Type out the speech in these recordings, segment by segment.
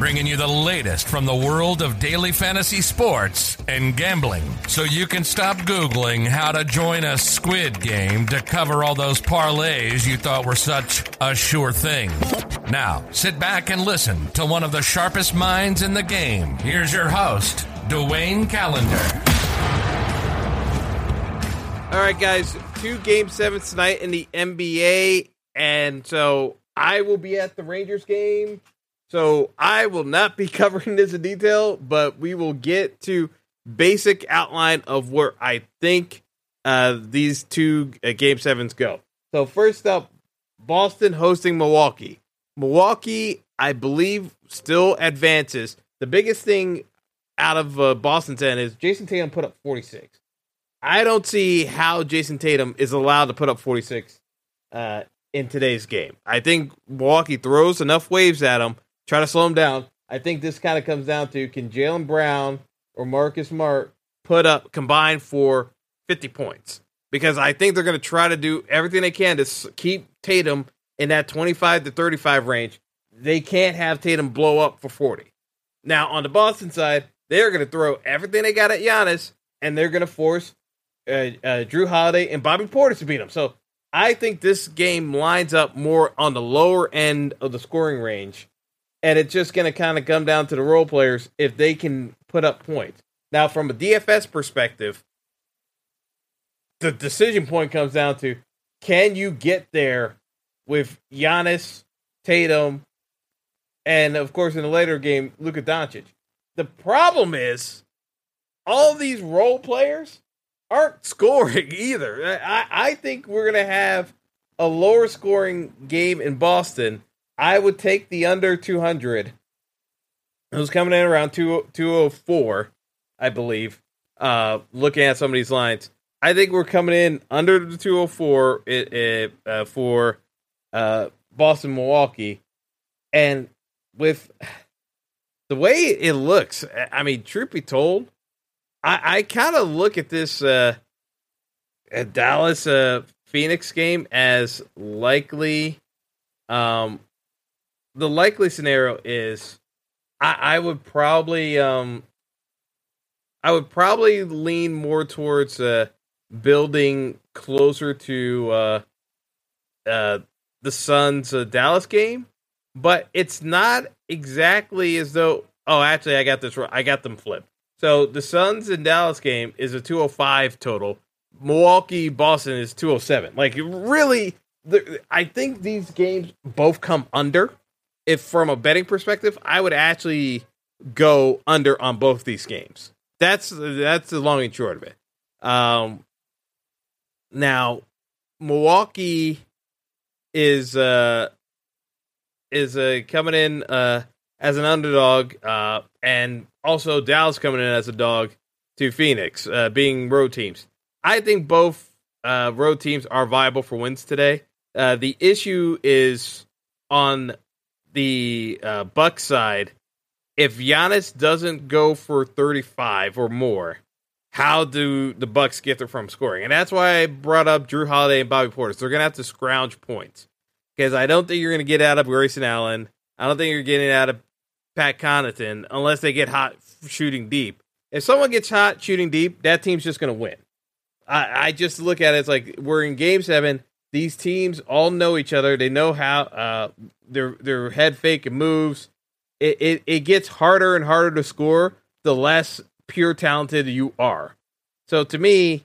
Bringing you the latest from the world of daily fantasy sports and gambling so you can stop Googling how to join a squid game to cover all those parlays you thought were such a sure thing. Now, sit back and listen to one of the sharpest minds in the game. Here's your host, Dwayne Calendar. All right, guys, two game sevens tonight in the NBA. And so I will be at the Rangers game. So I will not be covering this in detail, but we will get to basic outline of where I think uh, these two uh, game sevens go. So first up, Boston hosting Milwaukee. Milwaukee, I believe, still advances. The biggest thing out of uh, Boston's end is Jayson Tatum put up 46. I don't see how Jayson Tatum is allowed to put up 46 uh, in today's game. I think Milwaukee throws enough waves at him, try to slow him down. I think this kind of comes down to can Jaylen Brown or Marcus Smart put up combined for 50 points? Because I think they're going to try to do everything they can to keep Tatum in that 25 to 35 range. They can't have Tatum blow up for 40. Now, on the Boston side, they're going to throw everything they got at Giannis, and they're going to force uh, uh, Jrue Holiday and Bobby Portis to beat him. So I think this game lines up more on the lower end of the scoring range, and it's just going to kind of come down to the role players if they can put up points. Now, from a DFS perspective, the decision point comes down to can you get there with Giannis, Tatum, and of course in the later game, Luka Doncic. The problem is all these role players aren't scoring either. I, I think we're going to have a lower scoring game in Boston. I would take the under 200. It was coming in around 2, 204, I believe, uh, looking at some of these lines. I think we're coming in under the 204 it, it, uh, for uh, Boston Milwaukee. And with the way it looks, I mean, truth be told, I, I kind of look at this uh, Dallas uh, Phoenix game as likely. Um, the likely scenario is I, I would probably um, I would probably lean more towards uh, building closer to uh, uh, the Suns uh, Dallas game, but it's not exactly as though. Oh, actually, I got this. I got them flipped. So the Suns and Dallas game is a 205 total. Milwaukee Boston is 207. Like really, I think these games both come under. If from a betting perspective, I would actually go under on both these games. That's that's the long and short of it. Um, now, Milwaukee is uh is uh coming in uh as an underdog, uh, and also Dallas coming in as a dog to Phoenix, uh, being road teams. I think both uh, road teams are viable for wins today. Uh, the issue is on the uh, Buck side. If Giannis doesn't go for 35 or more, how do the Bucks get there from scoring? And that's why I brought up Jrue Holiday and Bobby Portis. They're going to have to scrounge points because I don't think you're going to get out of Grayson Allen. I don't think you're getting out of Pat Connaughton unless they get hot shooting deep. If someone gets hot shooting deep, that team's just going to win. I, I just look at it as like we're in game seven. These teams all know each other. They know how uh, their their head fake moves. It, it it gets harder and harder to score the less pure talented you are. So to me,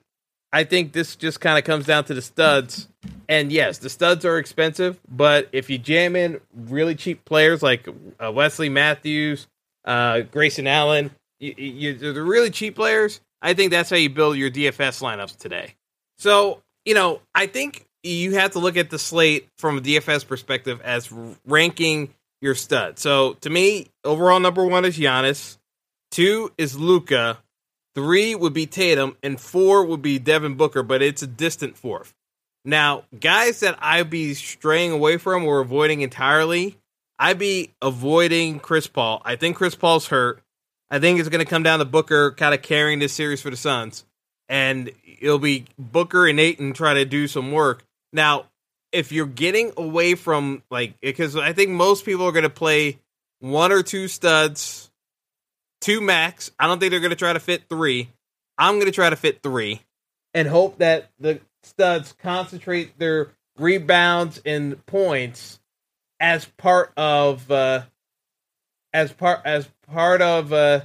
I think this just kind of comes down to the studs. And yes, the studs are expensive, but if you jam in really cheap players like uh, Wesley Matthews, uh, Grayson Allen, you, you, the really cheap players. I think that's how you build your DFS lineups today. So you know, I think you have to look at the slate from a DFS perspective as ranking your stud. So to me, overall number one is Giannis, two is Luka, three would be Tatum, and four would be Devin Booker, but it's a distant fourth. Now, guys that I'd be straying away from or avoiding entirely, I'd be avoiding Chris Paul. I think Chris Paul's hurt. I think it's going to come down to Booker kind of carrying this series for the Suns, and it'll be Booker and Ayton try to do some work. Now, if you're getting away from like, because I think most people are going to play one or two studs, two max. I don't think they're going to try to fit three. I'm going to try to fit three, and hope that the studs concentrate their rebounds and points as part of uh, as part as part of uh,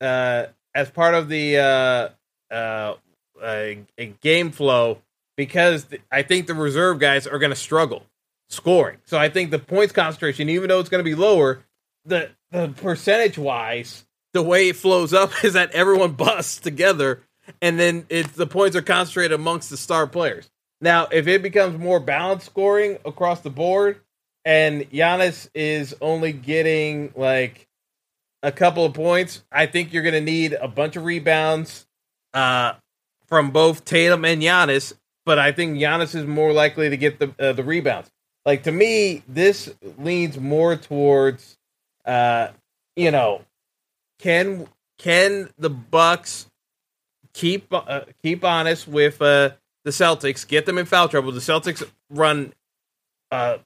uh, as part of the uh, uh, uh, game flow because th- I think the reserve guys are going to struggle scoring. So I think the points concentration, even though it's going to be lower, the the percentage wise, the way it flows up is that everyone busts together, and then it's the points are concentrated amongst the star players. Now, if it becomes more balanced scoring across the board, and Giannis is only getting like a couple of points, I think you're going to need a bunch of rebounds uh, from both Tatum and Giannis. But I think Giannis is more likely to get the uh, the rebounds. Like to me, this leans more towards, uh, you know, can can the Bucks keep uh, keep honest with uh, the Celtics, get them in foul trouble? The Celtics run uh,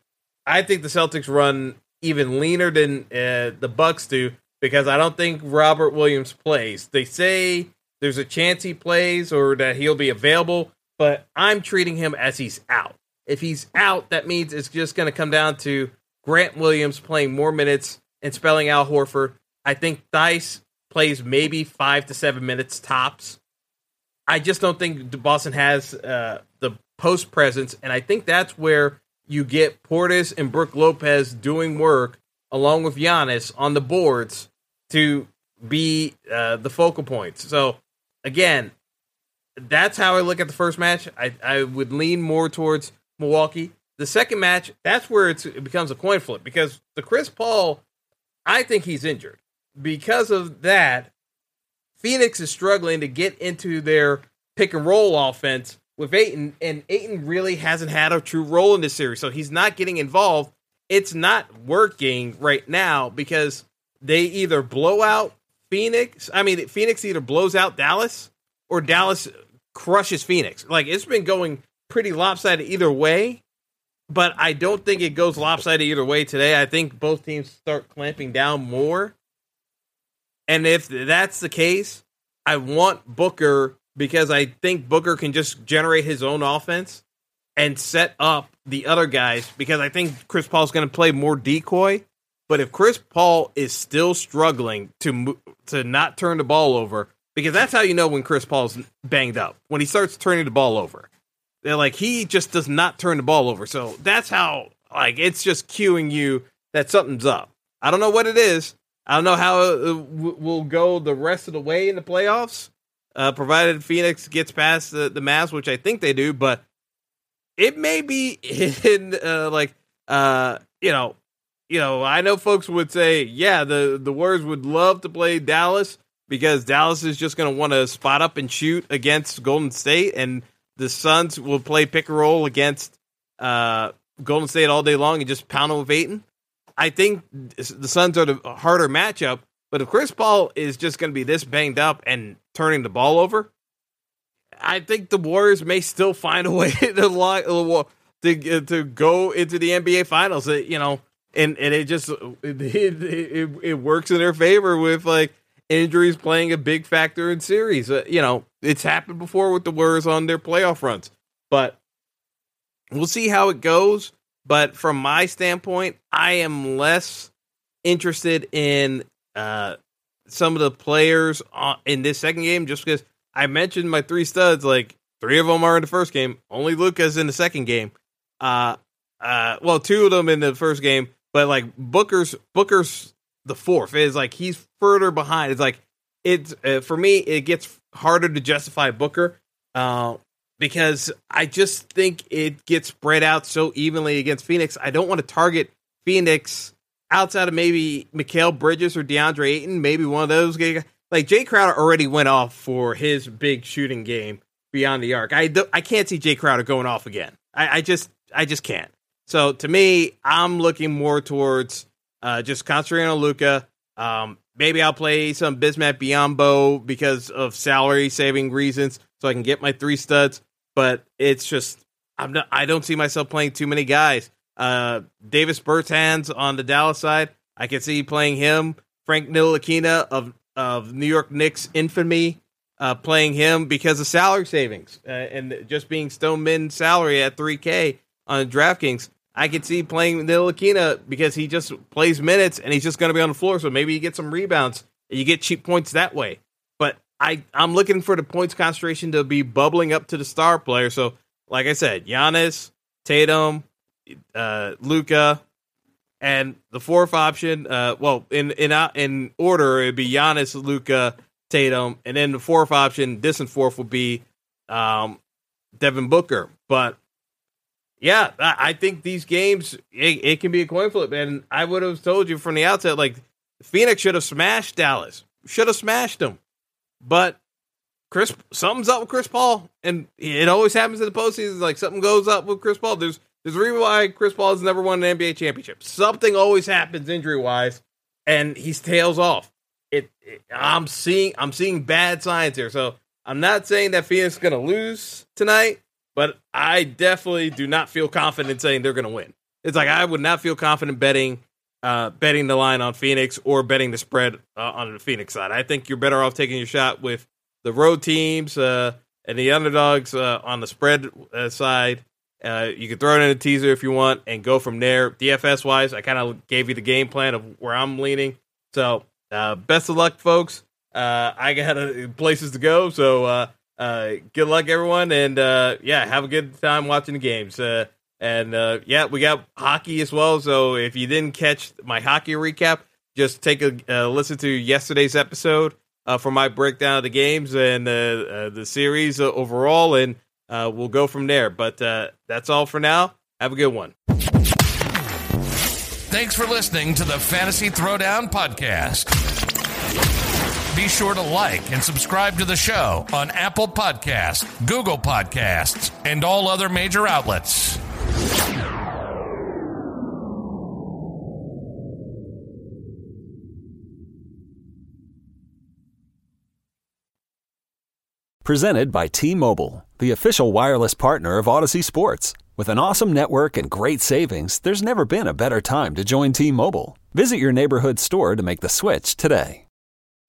I think the Celtics run even leaner than uh, the Bucks do because I don't think Robert Williams plays. They say there's a chance he plays or that he'll be available, but I'm treating him as he's out. If he's out, that means it's just going to come down to Grant Williams playing more minutes and spelling Al Horford. I think Theis plays maybe five to seven minutes tops. I just don't think Boston has uh, the post presence, and I think that's where you get Portis and Brook Lopez doing work along with Giannis on the boards to be uh, the focal points. So again, that's how I look at the first match. I, I would lean more towards Milwaukee. The second match, that's where it becomes a coin flip because the Chris Paul, I think he's injured. Because of that, Phoenix is struggling to get into their pick and roll offense with Ayton, and Ayton really hasn't had a true role in this series, so he's not getting involved. It's not working right now because they either blow out Phoenix. I mean, Phoenix either blows out Dallas or Dallas crushes Phoenix. Like it's been going pretty lopsided either way, but I don't think it goes lopsided either way today. I think both teams start clamping down more. And if that's the case, I want Booker because I think Booker can just generate his own offense and set up the other guys because I think Chris Paul's going to play more decoy. But if Chris Paul is still struggling to to not turn the ball over, because that's how you know when Chris Paul's banged up when he starts turning the ball over. They're like he just does not turn the ball over. So that's how like it's just cueing you that something's up. I don't know what it is. I don't know how it will go the rest of the way in the playoffs uh, provided Phoenix gets past the, the Mavs, which I think they do, but it may be in uh, like uh, you know, you know, I know folks would say, yeah, the the Warriors would love to play Dallas because Dallas is just going to want to spot up and shoot against Golden State, and the Suns will play pick and roll against uh, Golden State all day long and just pound them with Ayton. I think the Suns are the harder matchup, but if Chris Paul is just going to be this banged up and turning the ball over, I think the Warriors may still find a way to to to go into the NBA Finals. You know, and and it just it, it, it works in their favor with like injuries playing a big factor in series. Uh, you know, it's happened before with the Warriors on their playoff runs, but we'll see how it goes. But from my standpoint, I am less interested in uh, some of the players in this second game just because I mentioned my three studs. Like three of them are in the first game. Only Luka's in the second game. Uh, uh, well, two of them in the first game, but like Booker's Booker's the fourth. Is like he's further behind. It's like it's uh, for me. It gets harder to justify Booker. Uh, because I just think it gets spread out so evenly against Phoenix. I don't want to target Phoenix outside of maybe Mikal Bridges or DeAndre Ayton, maybe one of those. Like Jay Crowder already went off for his big shooting game beyond the arc. I do, I can't see Jay Crowder going off again. I, I just I just can't. So to me, I'm looking more towards uh, just concentrating on Luka. Um, maybe I'll play some Bismack Biyombo because of salary saving reasons, so I can get my three studs. But it's just I'm not. I don't see myself playing too many guys. Uh, Davis Bertans on the Dallas side, I can see playing him. Frank Ntilikina of of New York Knicks infamy, uh, playing him because of salary savings uh, and just being Stone Min salary at 3K on DraftKings. I could see playing Ntilikina because he just plays minutes and he's just going to be on the floor. So maybe you get some rebounds and you get cheap points that way. But I, I'm looking for the points concentration to be bubbling up to the star player. So, like I said, Giannis, Tatum, uh, Luka, and the fourth option. Uh, well, in in uh, in order, it'd be Giannis, Luka, Tatum, and then the fourth option, distant fourth, would be um, Devin Booker. But yeah, I think these games it, it, can be a coin flip, and I would have told you from the outset, like Phoenix should have smashed Dallas, should have smashed them, but Chris, something's up with Chris Paul, and it always happens in the postseason. Like something goes up with Chris Paul. There's there's a reason why Chris Paul has never won an NBA championship. Something always happens injury wise, and he's tails off. It, it, I'm seeing I'm seeing bad signs here. So I'm not saying that Phoenix is going to lose tonight, but I definitely do not feel confident saying they're going to win. It's like I would not feel confident betting uh, betting the line on Phoenix or betting the spread uh, on the Phoenix side. I think you're better off taking your shot with the road teams uh, and the underdogs uh, on the spread uh, side. Uh, you can throw it in a teaser if you want and go from there. DFS wise, I kind of gave you the game plan of where I'm leaning. So best of luck, folks. I got places to go, so uh, good luck, everyone, and uh, yeah, have a good time watching the games. Uh, and uh, yeah, we got hockey as well. So if you didn't catch my hockey recap, just take a uh, listen to yesterday's episode uh, for my breakdown of the games and uh, the series overall, and we'll go from there. But that's all for now. Have a good one. Thanks for listening to the Fantasy Throwdown Podcast. Be sure to like and subscribe to the show on Apple Podcasts, Google Podcasts, and all other major outlets. Presented by T Mobile, the official wireless partner of Audacy Sports. With an awesome network and great savings, there's never been a better time to join T Mobile. Visit your neighborhood store to make the switch today.